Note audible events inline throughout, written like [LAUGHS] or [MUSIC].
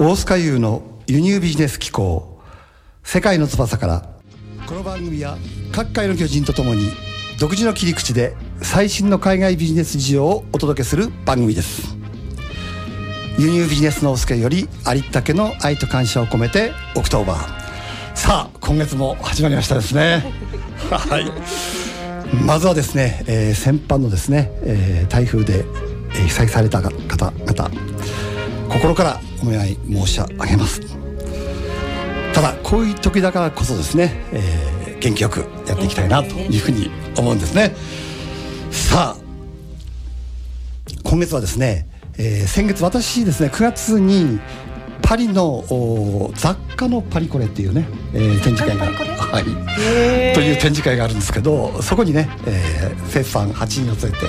大須賀祐の輸入ビジネス紀行世界の翼からこの番組は各界の巨人とともに独自の切り口で最新の海外ビジネス事情をお届けする番組です。輸入ビジネスの大須賀よりありったけの愛と感謝を込めて October。さあ今月も始まりましたですね。[LAUGHS] はい。まずはですね、えー、先般のですね、えー、台風で、被災された方々。心からお願い申し上げます。ただこういう時だからこそですね、えー、元気よくやっていきたいなというふうに思うんですね。さあ今月はですね、えー、先月私ですね9月にパリの雑貨のパリコレっていうね、えー、展示会がはい。という展示会があるんですけどそこにね、えー、生徒さん8人を連れて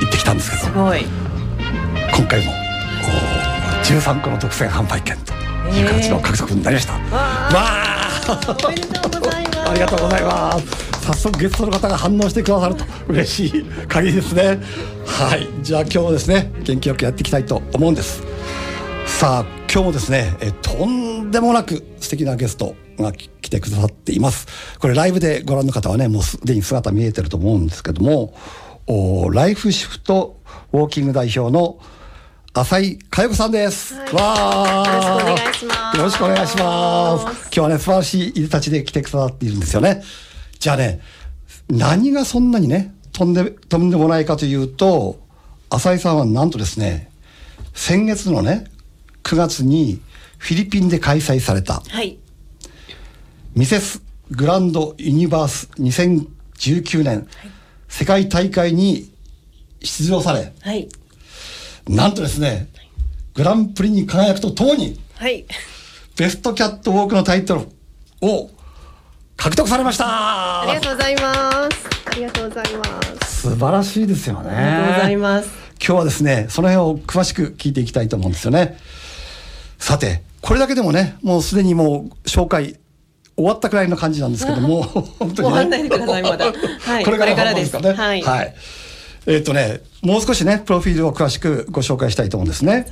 行ってきたんですけど、すごい。今回も13個の独占販売券という形の獲得になりました。わあ、おめでとうございます。ありがとうございます。早速ゲストの方が反応してくださると嬉しい限りですね。はい、じゃあ今日もですね元気よくやっていきたいと思うんです。さあ今日もですねえとんでもなく素敵なゲストが来てくださっています。これライブでご覧の方はねもうすでに姿見えてると思うんですけども、おライフシフトウォーキング代表の浅井佳代子さんです。はい、わあ。よろしくお願いします。よろしくお願いします。今日はね、素晴らしいいでたちで来てくださっているんですよね。じゃあね、何がそんなにね、とんで、とんでもないかというと、浅井さんはなんとですね、先月のね、9月にフィリピンで開催された、はい。ミセスグランドユニバース2019年、はい、世界大会に出場され、はい。なんとですね、グランプリに輝くとともに、はい。ベストキャットウォークのタイトルを獲得されましたありがとうございます。ありがとうございます。素晴らしいですよね。ありがとうございます。今日はですね、その辺を詳しく聞いていきたいと思うんですよね。さて、これだけでもね、もうすでにもう紹介終わったくらいの感じなんですけども、本当に、ね。終わんないでください、まだ。はい。[LAUGHS] これからですかね。はい。はいえっ、ー、とね、もう少しね、プロフィールを詳しくご紹介したいと思うんですね。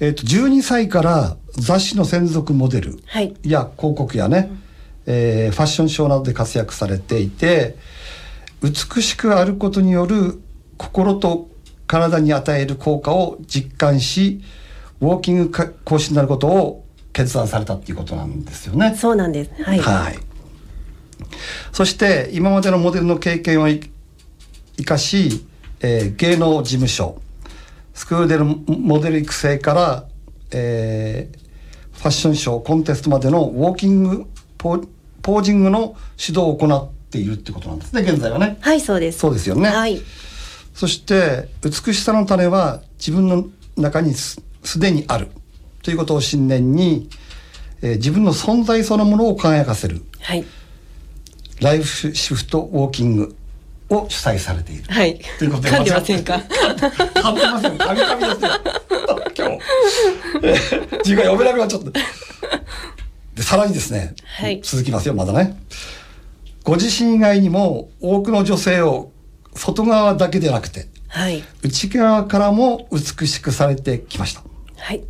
えっ、ー、と、12歳から雑誌の専属モデルや広告やね、えー、ファッションショーなどで活躍されていて、美しくあることによる心と体に与える効果を実感し、ウォーキング講師になることを決断されたっていうことなんですよね。そうなんです。はい。はい、そして今までのモデルの経験を生かし、えー、芸能事務所スクールでのモデル育成から、えー、ファッションショーコンテストまでのウォーキングポポージングの指導を行っているってことなんですね現在はね。はいそうです。そうですよね。はい。そして美しさの種は自分の中にすでにある。ということを信念に、えー、自分の存在そのものを輝かせる、はい、ライフシフトウォーキングを主催されている。はい。ということで。噛んでませんか？噛んでません。噛み噛みですよ。今日。字が読めなくなっちゃった。で、さらにですね、はい、続きますよ、まだね。ご自身以外にも多くの女性を外側だけでなくて、はい、内側からも美しくされてきました。はい。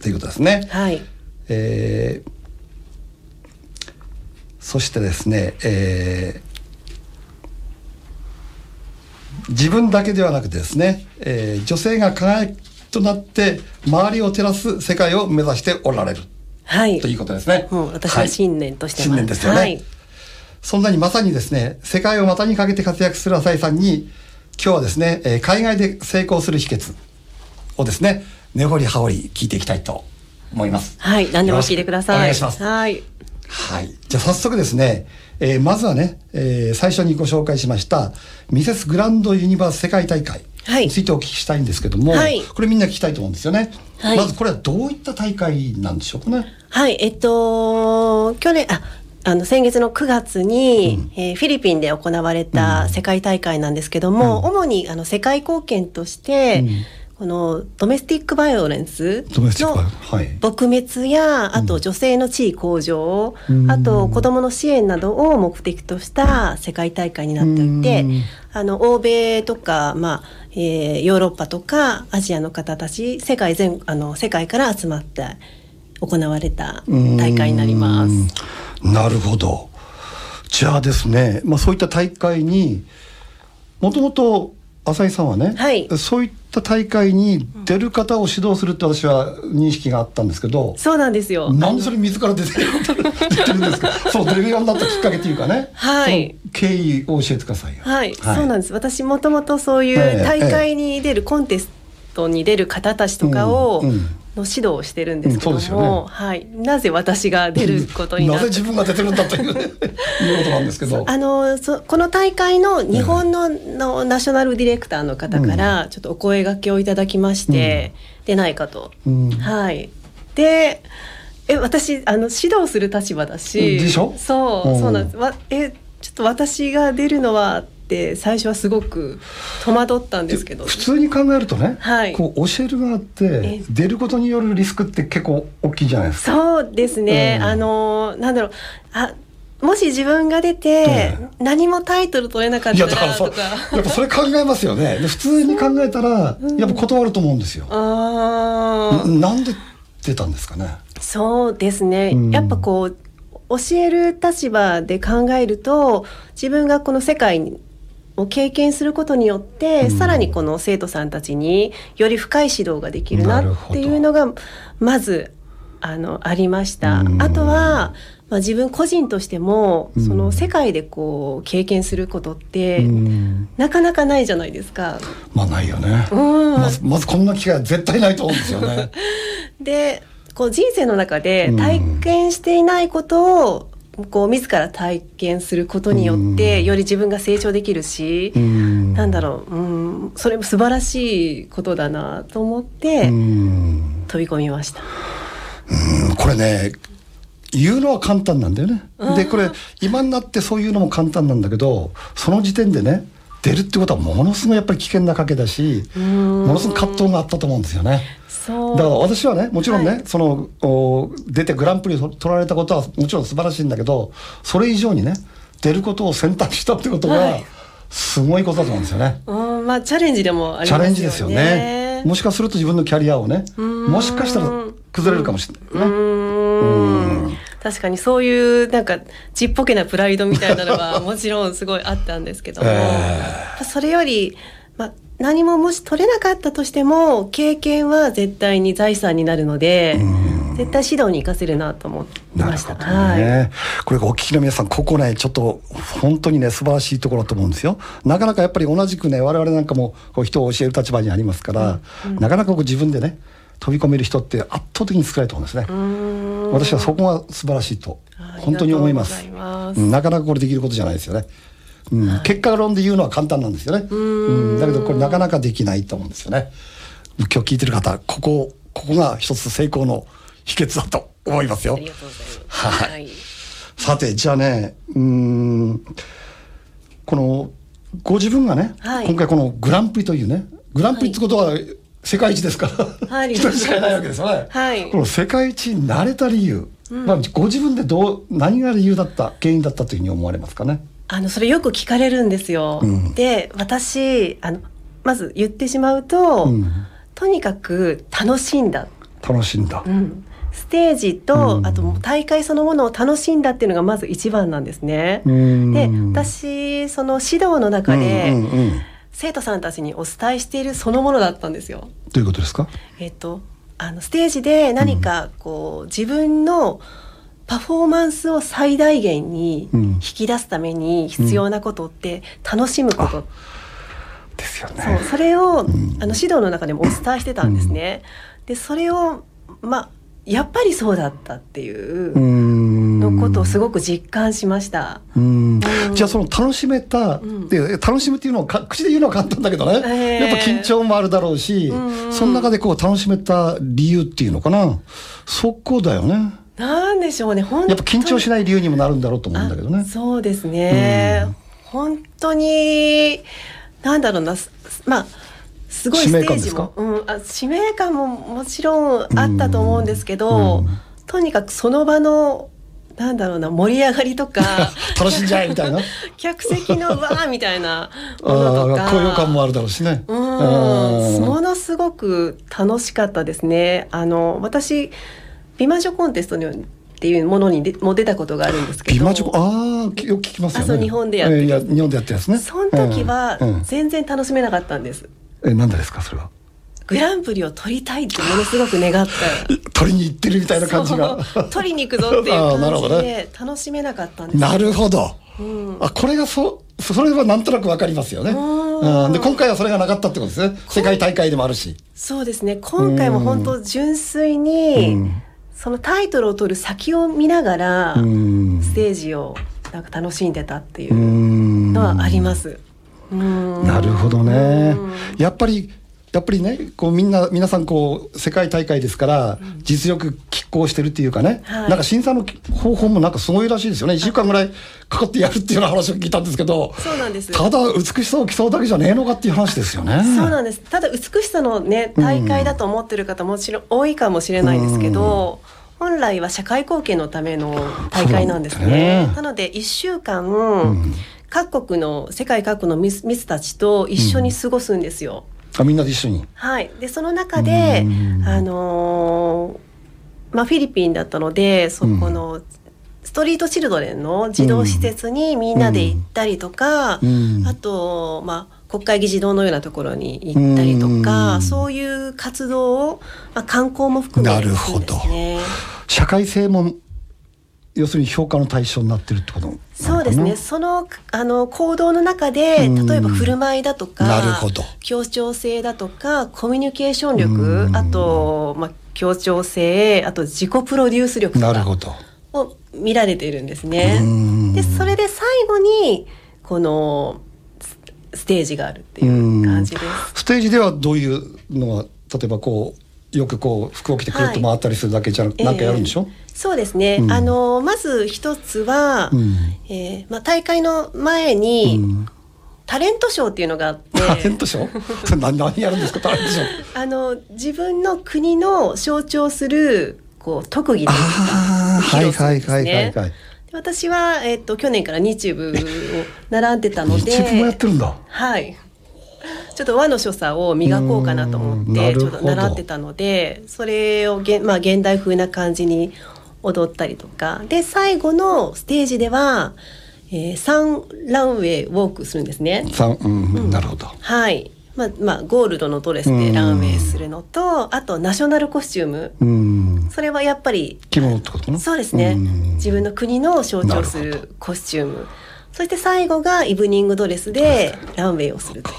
ということですね。はい。えー、そしてですね、えー、自分だけではなくてですね、えー、女性が輝きとなって周りを照らす世界を目指しておられる、はい、ということですね。うん、私は信念として、はい、信念ですよね、はい、そんなにまさにですね世界を股にかけて活躍する浅井さんに今日はですね、えー、海外で成功する秘訣をですね根掘り葉掘り聞いていきたいと思います。はい、何でも聞いてください。お願いします。はい。はい。じゃあ早速ですね、えー、まずはね、えー、最初にご紹介しましたミセスグランドユニバース世界大会についてお聞きしたいんですけども、はい、これみんな聞きたいと思うんですよね、はい、まずこれはどういった大会なんでしょうかね。はい。えっと去年ああの先月の9月に、うん、えー、フィリピンで行われた世界大会なんですけども、うん、主にあの世界貢献として、うんこのドメスティックバイオレンスの撲滅やあと女性の地位向上、うん。あと子どもの支援などを目的とした世界大会になっていて、うん。あの欧米とか、まあえーヨーロッパとかアジアの方たち世界全あの世界から集まって行われた大会になります。うん。なるほど。じゃあですね、まあ、そういった大会にもともと浅井さんはね、はい。そういった大会に出る方を指導するって私は認識があったんですけど、そうなんですよ。なんでそれ自ら出てる言ってるんですか？[LAUGHS] そう出るようになったきっかけというかね、はい。経緯を教えてくださいよ。はい、そうなんです。私もともとそういうええ大会に出る、コンテストに出る方たちとかを、の指導をしてるんですけども、うんね。はい、なぜ私が出ることになった [LAUGHS] なぜ自分が出てるんだといういうことなんですけど。あのそこの大会の日本の,、のナショナルディレクターの方からちょっとお声掛けをいただきまして、出ないかと、うん。はい。でえ私あの指導する立場だしでしょそう、うんそうなんです。わえちょっと私が出るのはって最初はすごく戸惑ったんですけど。普通に考えるとね、はい。こう教える側ってえ出ることによるリスクって結構大きいじゃないですか。そうですね、うん。あのなんだろう。あもし自分が出て、え何もタイトル取れなかっいたらとか。やっぱそれ考えますよね。で普通に考えたらやっぱ断ると思うんですよ。あー。ななんで出たんですかね。そうですね、うん。やっぱこう教える立場で考えると自分がこの世界を経験することによって、うんさらにこの生徒さんたちにより深い指導ができるなっていうのがまずあのありました。うんあとは、まあ、自分個人としても、うんその世界でこう経験することって、うんなかなかないじゃないですか。まあないよね。うんまずまずこんな機会は絶対ないと思うんですよね。[LAUGHS] でこう人生の中でうん体験していないことをこう自ら体験することによってうん。より自分が成長できるし、うん。なんだろう、うん、それも素晴らしいことだなと思ってうん。飛び込みました。うん。これね言うのは簡単なんだよね。でこれ今になってそういうのも簡単なんだけどその時点でね出るってことはものすごいやっぱり危険な賭けだしうんものすごい葛藤があったと思うんですよね。だから私はねもちろんね、はいそのお出てグランプリを取られたことはもちろん素晴らしいんだけどそれ以上にね出ることを選択したってことははいすごいことだと思うんですよね。うんまあチャレンジでもありますよね。チャレンジですよね。もしかすると自分のキャリアをねんもしかしたら崩れるかもしれないね。うーん確かにそういうなんかちっぽけなプライドみたいなのはもちろんすごいあったんですけども、それより、まあ、何ももし取れなかったとしても経験は絶対に財産になるのでうん絶対指導に生かせるなと思いました。なるほどはいね。これお聞きの皆さん、ここね、ちょっと本当にね、素晴らしいところだと思うんですよ。なかなかやっぱり同じくね、我々なんかもこう人を教える立場にありますから、なかなかこう自分でね、飛び込める人って圧倒的に少ないと思うんですね。私はそこが素晴らしいとあ本当に思います。うんなかなかこれできることじゃないですよね、うん結果論で言うのは簡単なんですよね。うん。だけどこれなかなかできないと思うんですよね。今日聞いてる方ここここが一つ成功の秘訣だと思いますよ。はい。はい。さてじゃあねうーんこのご自分がね、はい。今回このグランプリというねグランプリってことは世界一ですから、はい。一人しかいないわけですよね、はい。この世界一になれた理由、まあ、ご自分でどう何が理由だった原因だったというふうに思われますかね。あのそれよく聞かれるんですよ。うん。で私あのまず言ってしまうと、うん。とにかく楽しんだ、楽しんだ、うん、ステージと、うん。あともう大会そのものを楽しんだっていうのがまず一番なんですね。うん。で私その指導の中で、うんうんうん生徒さんたちにお伝えしているそのものだったんですよ。どういうことですか？えっとあのステージで何かこう、自分のパフォーマンスを最大限にうん。引き出すために必要なことって楽しむこと、ですよそうねそれを、ん。あの指導の中でもお伝えしてたんですね。でそれをまあやっぱりそうだったっていううんのことをすごく実感しました。うん。うん。じゃあその楽しめた、ん。で楽しむっていうのをか口で言うのは簡単だけどね、ええ。やっぱ緊張もあるだろうし、うんその中でこう楽しめた理由っていうのかな。そこだよね。なんでしょうね。本当に。やっぱ緊張しない理由にもなるんだろうと思うんだけどね。あそうですね、うん。本当になんだろうな。すまあすごいステージも、うん、あ使命感ももちろんあったと思うんですけど、うん。とにかくその場のなんだろうな盛り上がりとか。[LAUGHS] 楽しんじゃえみたいな？客席のわーみたいな [LAUGHS] あものとか。ー高揚感もあるだろうしね。うん。うん。ものすごく楽しかったですね。あの私美魔女コンテストにっていうものにでも出たことがあるんですけど。美魔女ああよく聞きますよね。あそう日本でやってる。えー日本でやってるやつね。その時はうん。うん。全然楽しめなかったんです。えなんでですかそれは？グランプリを取りたいってものすごく願った。[LAUGHS] 取りに行ってるみたいな感じが。取りに行くぞっていう感じで [LAUGHS] 楽しめなかったんです。なるほど、うん。あこれがそそれはなんとなくわかりますよね。うん。うん。で今回はそれがなかったってことですね。世界大会でもあるし。そうですね。今回も本当純粋に、うん。そのタイトルを取る先を見ながら、うん。ステージをなんか楽しんでたっていううん。のはあります。うん。なるほどね。うん。やっぱりやっぱりねこうみんな皆さんこう世界大会ですから実力拮抗してるっていうかね、はいなんか審査の方法もなんかすごいらしいですよね1週間ぐらいかかってやるっていうような話を聞いたんですけどそうなんです。ただ美しさを競うだけじゃねえのかっていう話ですよね。そうなんです。ただ美しさのね大会だと思ってる方もちろん多いかもしれないですけど、本来は社会貢献のための大会なんですそうなね。ねなので一週間、各国の世界各国のミスミスたちと一緒に過ごすんですよ。あみんなで一緒に？はい。でその中でうん。あのーまあフィリピンだったのでそこの、ストリートチルドレンの児童施設にみんなで行ったりとか、うん。あと、まあ、国会議事堂のようなところに行ったりとか、うん。そういう活動を、まあ、観光も含めなるほど。社会性も要するに評価の対象になってるってことそうですね。そのあの行動の中でうん例えば振る舞いだとか、なるほど協調性だとかコミュニケーション力、うんあとまあ協調性、あと自己プロデュース力とかなるほど。を見られているんですねうん。でそれで最後にこのスステージがあるっていう感じです。ステージではどういうのが例えばこうよくこう服を着てくるっと回ったりするだけじゃなんかやるんでしょ、そうですね、うん。あのまず一つは、うん。えーまあ、大会の前に、うん。タレントショーっていうのがあって。タレントショー？それ何何やるんですかタレントショー。あの自分の国の象徴するこう特技というかああはいはいはいんですね。はいはいで私は、えっと去年から日舞を習ってたので。日舞もやってるんだ。はい。ちょっと和の所作を磨こうかなと思うんってちょっと習ってたのでそれをげん、まあ、現代風な感じに踊ったりとか。で最後のステージでは、えー、3ランウェイウォークするんですね。さんうん、なるほど。はい。まあまあ、ゴールドのドレスでランウェイするのとあとナショナルコスチューム。うん。それはやっぱり着物ってこと？そうですね。ん自分の国の象徴するコスチューム。そして最後がイブニングドレスでランウェイをするという。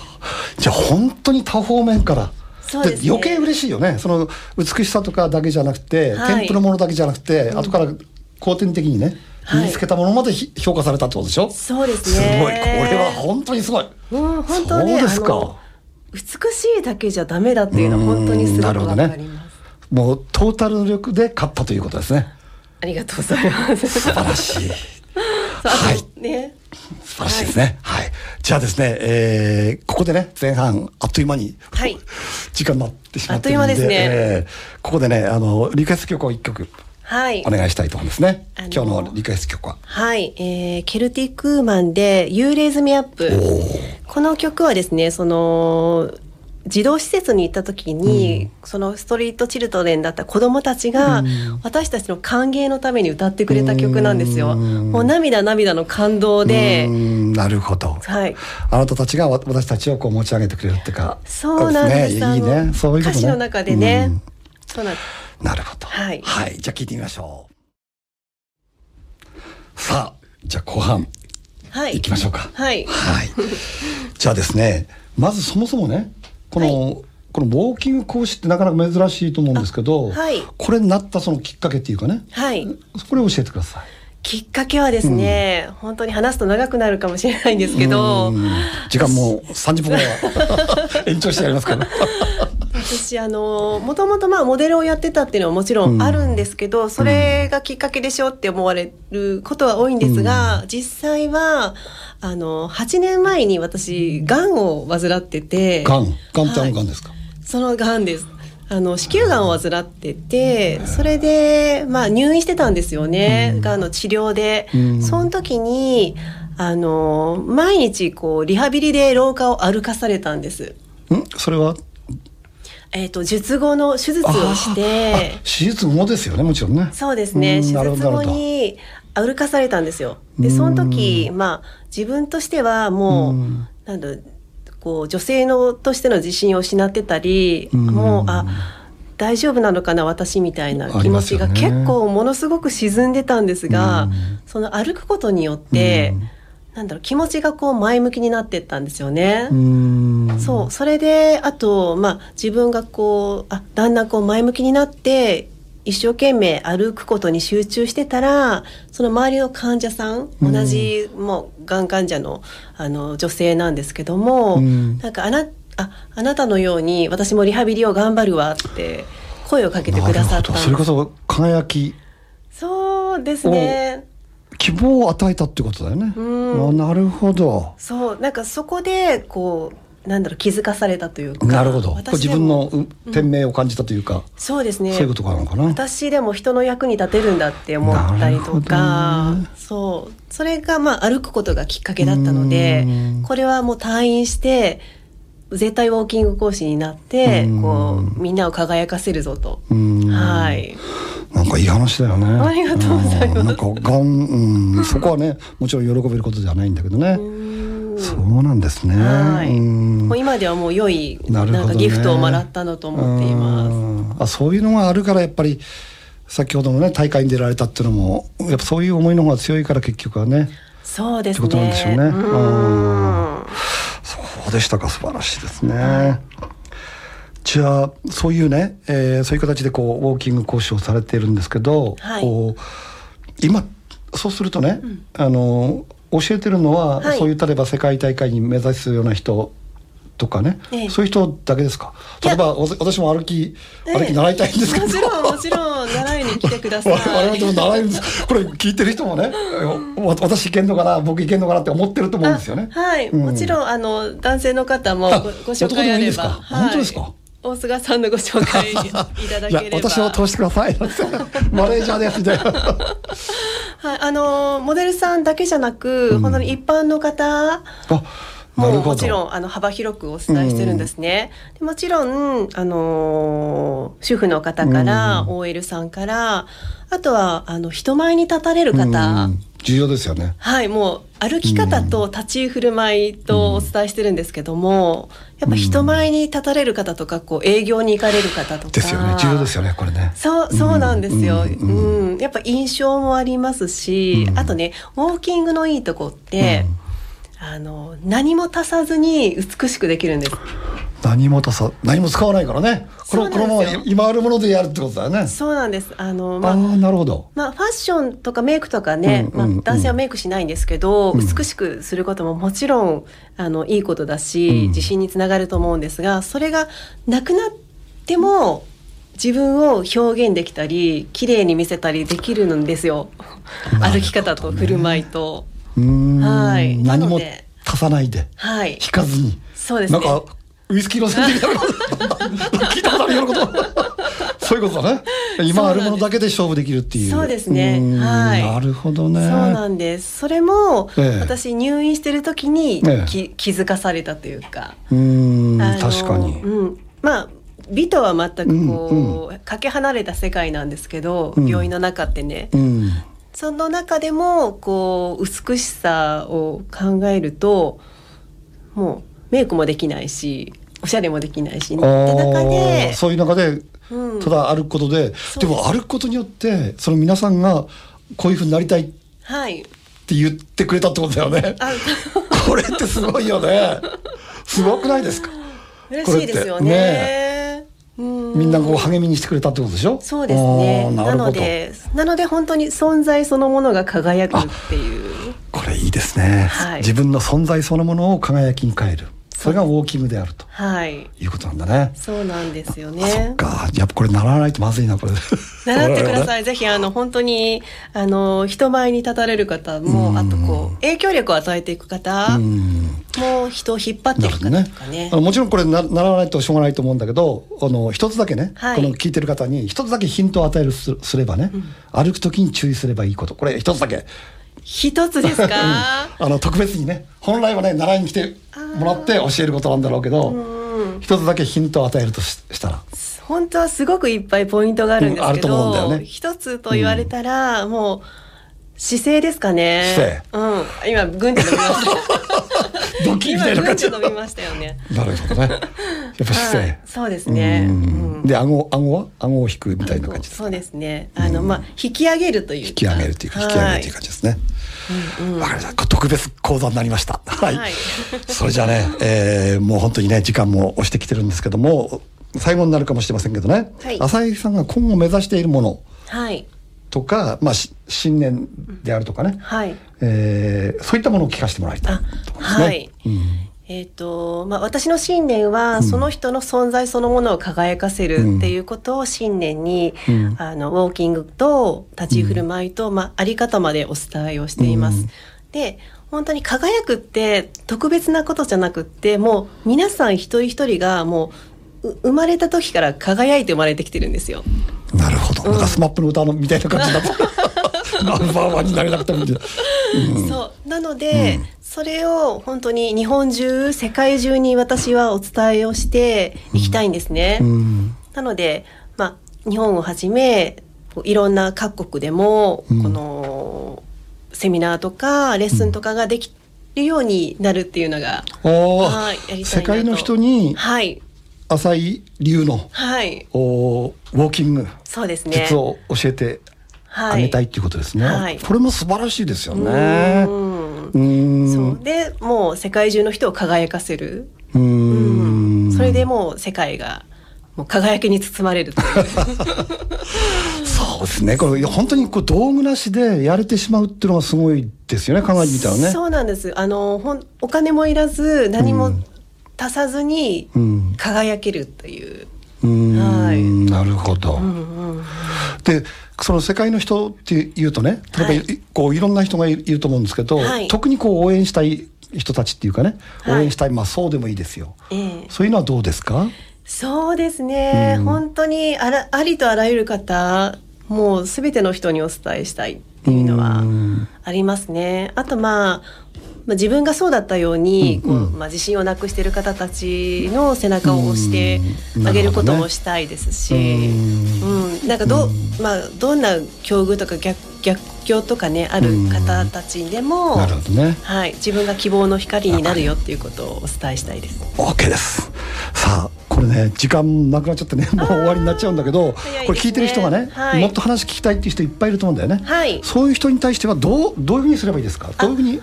じゃあ本当に多方面からそうですね。余計嬉しいよね。その美しさとかだけじゃなくて、はい。添付のものだけじゃなくて、後から後天的にねはい。身につけたものまでひ評価されたってことでしょ？そうですね。ごい。これは本当にすごい。うん本当ねそうですか。美しいだけじゃダメだっていうのは本当にすごくわかります、もうトータル力で勝ったということですね。ありがとうございます。素晴らしい。[LAUGHS] はい。ね。素晴らしいですね。はい、じゃあですね、えーここでね前半あっという間に、はい時間になってしまってるんあっという間ですね。えーここでねあのリクエスト曲を一曲。はい。お願いしたいと思うんですね、あの今日のリクエスト曲は。はい、えー、ケルティックウーマンで「You Raise Me Up」この曲はですねその児童施設に行った時に、そのストリートチルドレンだった子供たちが、私たちの歓迎のために歌ってくれた曲なんですよ。うん。もう涙涙の感動で。なるほど。はい。あなたたちがわ私たちをこう持ち上げてくれるっていうか。そうなんです。ねいいね。そういうことね。歌詞の中でね、うん。そうなんです。なるほど。はい。じゃあ聞いてみましょう。さあじゃあ後半はい。行きましょうか。はい。はい。じゃあですね、まずそもそもね、この、このウォーキング講師ってなかなか珍しいと思うんですけど、あはい。これになったそのきっかけっていうかね、はい。これを教えてください。きっかけはですね、本当に話すと長くなるかもしれないんですけど、うん。時間もう30分ぐらいは [LAUGHS] 延長してやりますから。私あのもともとまあモデルをやってたっていうのはもちろんあるんですけど、それがきっかけでしょって思われることは多いんですが、実際はあの8年前に私がんを患ってて。がんがんってあはい。のがんですか、そのがんです。あの子宮がんを患っててそれで、まあ、入院してたんですよね、がんの治療で、うん。その時にあの毎日こうリハビリで廊下を歩かされたんです。ん？それは？えっ、と術後の手術をして。あ手術後ですよねもちろんね。そうですね。手術後に歩かされたんですよ。でその時まあ自分としてはもう、うん。なんだこう女性のとしての自信を失ってたり、うん。もうあ大丈夫なのかな私みたいなあ気持ちが結構ものすごく沈んでたんですが、うん。その歩くことによって、うん。なんだろう気持ちがこう前向きになってったんですよね。うん。そうそれであと、まあ、自分がこうあだんだんこう前向きになって一生懸命歩くことに集中してたらその周りの患者さんうん。同じ、もうがん患者のあの女性なんですけども、うん。なんかあなああなたのように私もリハビリを頑張るわって声をかけてくださったそれこそ輝き。そうですね。希望を与えたってことだよね、うん。あなるほど。そうなんかそこでこうなんだろう気づかされたというかなるほど。自分のう天命を感じたというか、そうですね。そういうことなのかな？私でも人の役に立てるんだって思ったりとか、どね。そう。それがまあ歩くことがきっかけだったのでうん。これはもう退院して絶対ウォーキング講師になってうん。こうみんなを輝かせるぞと。うん。はい。なんかいい話だよね。ありがとうございます。ん。なんかがん、うん、そこはねもちろん喜べることではないんだけどね、うんそうなんですね、はい。うん。もう今ではもう良いなね。なんかギフトをもらったのと思っています。うん。あそういうのがあるからやっぱり先ほどのね大会に出られたっていうのもやっぱそういう思いの方が強いから結局はね。そうですってことなんでしょうね。ね。うん。そうでしたか。素晴らしいですね。じゃあそういうね、えーそういう形でこうウォーキング講師をされているんですけど、はい。こう今そうするとね、あの教えてるのは、はい。そういう例えば世界大会に目指すような人とかね、ええ。そういう人だけですか？例えばお私も歩き歩き習いたいんですけど、もちろんもちろん習いに来てください。[LAUGHS] 我々とも習えるんです。これ聞いてる人もねわ私いけんのかな？僕いけんのかなって思ってると思うんですよね。あはい、うん。もちろんあの男性の方もあごご紹介あれば、男でもいいですか？はい。本当ですか？大菅さんのご紹介 [LAUGHS] いただければ。私を通してくださいマネージャーですみたいなはい、あのモデルさんだけじゃなく、本当に一般の方。あもうもちろんあの幅広くお伝えしてるんですね。でもちろんあのー主婦の方から、うん OL さんからあとはあの人前に立たれる方、うん重要ですよね。はい、もう歩き方と立ち居振る舞いとお伝えしてるんですけども、やっぱ人前に立たれる方とか、こう営業に行かれる方とか。ですよね。重要ですよねこれね。そう、そうなんですよ。ううんん、やっぱ印象もありますし、うん。あとね、ウォーキングのいいとこって、あの、何も足さずに美しくできるんです。何も足さ何も使わないからね。このこのまま今あるものでやるってことだよね。そうなんです。あの、まあああ、なるほど。まあ、ファッションとかメイクとかね、うんうんうんまあ、男性はメイクしないんですけど、うん。美しくすることももちろんあのいいことだし、うん。自信につながると思うんですがそれがなくなっても自分を表現できたり綺麗に見せたりできるんですよ。ね。歩き方と振る舞いと。はい。な何も足さないで。はい。引かずに。そうですね。なんかウイスキーの宣伝みたいなこと。[LAUGHS] 聞いたことあるようなこと。そういうことだね。今あるものだけで勝負できるっていう。そうですね。はい。なるほどね。そうなんです。それも、ええ。私入院してる時にええ。き、気づかされたというか。うーん確かに。うん、まあ美とは全くこう、うんうかけ離れた世界なんですけど、うん。病院の中ってね、うん。その中でもこう美しさを考えるともうメイクもできないしおしゃれもできないしって中あでーそういう中でうん。ただ歩くことで、す。でも歩くことによってその皆さんがこういうふうになりたいっはい。て言ってくれたってことだよね。あ [LAUGHS] これってすごいよね。すごくないですか？嬉しいですよね。うん。みんなこう励みにしてくれたってことでしょ？そうですね。なのでなので本当に存在そのものが輝くっていう。これいいですね、はい。自分の存在そのものを輝きに変えるそれがウォーキングであるとはい。いうことなんだね。そうなんですよあそっねか。やっぱこれ習わないとまずいなこれ。習ってください。[LAUGHS] い。ぜひ、あの、本当に、あの、人前に立たれる方も、うん。あと、こう、影響力を与えていく方うん。も、人を引っ張っていく方とかね。あ。のもちろんこれな習わないとしょうがないと思うんだけどあの一つだけね、はい。この聞いてる方に一つだけヒントを与えるすすればね、歩く時に注意すればいいこと。これ一つだけ。一つですか？あの特別にね本来はね習いに来てもらって教えることなんだろうけどうん一つだけヒントを与えるとししたら。本当はすごくいっぱいポイントがあるんですけうんあると思うんだよど、ね。一つと言われたら、もう、姿勢ですかね。姿うん。今、ぐんって伸びました。[LAUGHS] ドッキリみた今、いな感じ伸びましたよね。なるほどねやっぱ姿勢、はいそうですね。で顎顎は？顎を引くみたいな感じそうですね。あの、まあ、引き上げるというか。引き上げるというか引き上げるという感じですね。わ、かりました。特別講座になりました。はい。はいそれじゃあね、えーもう本当にね時間も押してきてるんですけども、最後になるかもしれませんけどね。はい浅井さんが今後目指しているものはい。とか、まあし信念であるとかね、はい。えーそういったものを聞かせてもらいたいあと思いますね。はい。うん。えっ、と、まあ、私の信念は、その人の存在そのものを輝かせるっていうことを信念に、うん。あの、ウォーキングと立ち振る舞いと、まあ、あり方までお伝えをしています。うん。で、本当に輝くって特別なことじゃなくって、もう皆さん一人一人がもう、う生まれた時から輝いて生まれてきてるんですよ。なるほど。なんか SMAP の歌のみたいな感じだと。[LAUGHS] ナンバーワンになれなくてもいいんだそうなので、それを本当に日本中世界中に私はお伝えをしていきたいんですね。うん。なので、まあ、日本をはじめいろんな各国でも、うんこのセミナーとかレッスンとかができるようになるっていうのが、はい世界の人にはい浅井流のはいおウォーキングそうですね。術を教えてあげたいっていうことですね。はいこれも素晴らしいですようね。んうーん。そうでもう世界中の人を輝かせる、うーん。それでもう世界がもう輝きに包まれるというそうですね。これ本当にこう道具なしでやれてしまうっていうのがすごいですよね。考えてみたらね。そうなんですあのほんお金もいらず何も足さずにうん。輝けるという、うーん。はいなるほど。うんうんでその世界の人っていうとね例えば、はいいこういろんな人がいると思うんですけど、はい特にこう応援したい人たちっていうかね応はい援したい、まあそうでもいいですよ。ええそういうのはどうですか？そうですね、うん本当にあらありとあらゆる方もう全ての人にお伝えしたいっていうのはうんありますね。あとまあまあ、自分がそうだったように、うんうんこうまあ、自信をなくしている方たちの背中を押してうんあげることもしたいですし、うんうんなんかど,、まあ、どんな境遇とか逆逆境とかねある方たちでも、なるほどね。はい、自分が希望の光になるよっていうことをお伝えしたいです。OK です。さあこれね時間なくなっちゃってねもう終わりになっちゃうんだけど、ねこれ聞いてる人がね、はいもっと話聞きたいっていう人いっぱいいると思うんだよね。はいそういう人に対してはどうどういうふうにすればいいですか？どういうふうに？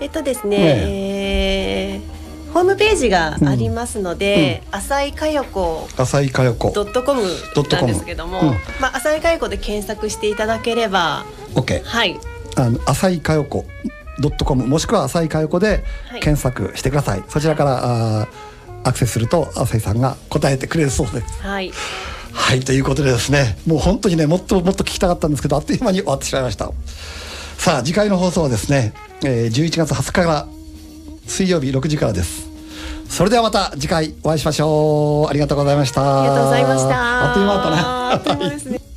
えっとですね、ねえ。ーホームページがありますので、浅井かよこ浅井佳代子。ドットコムなんですけども、うん。まあ浅井かよこで検索していただければ、OK。はい、あの浅井佳代子ドットコムもしくは浅井佳代子ではい。検索してください。そちらからあーアクセスすると浅井さんが答えてくれるそうです。はい、はいということでですねもう本当にねもっともっと聞きたかったんですけどあっという間に終わってしまいました。さあ次回の放送はですね、えー、11月20日から水曜日6時からですそれではまた次回お会いしましょうありがとうございましたありがとうございました。あっという間だったねあっという間ですね。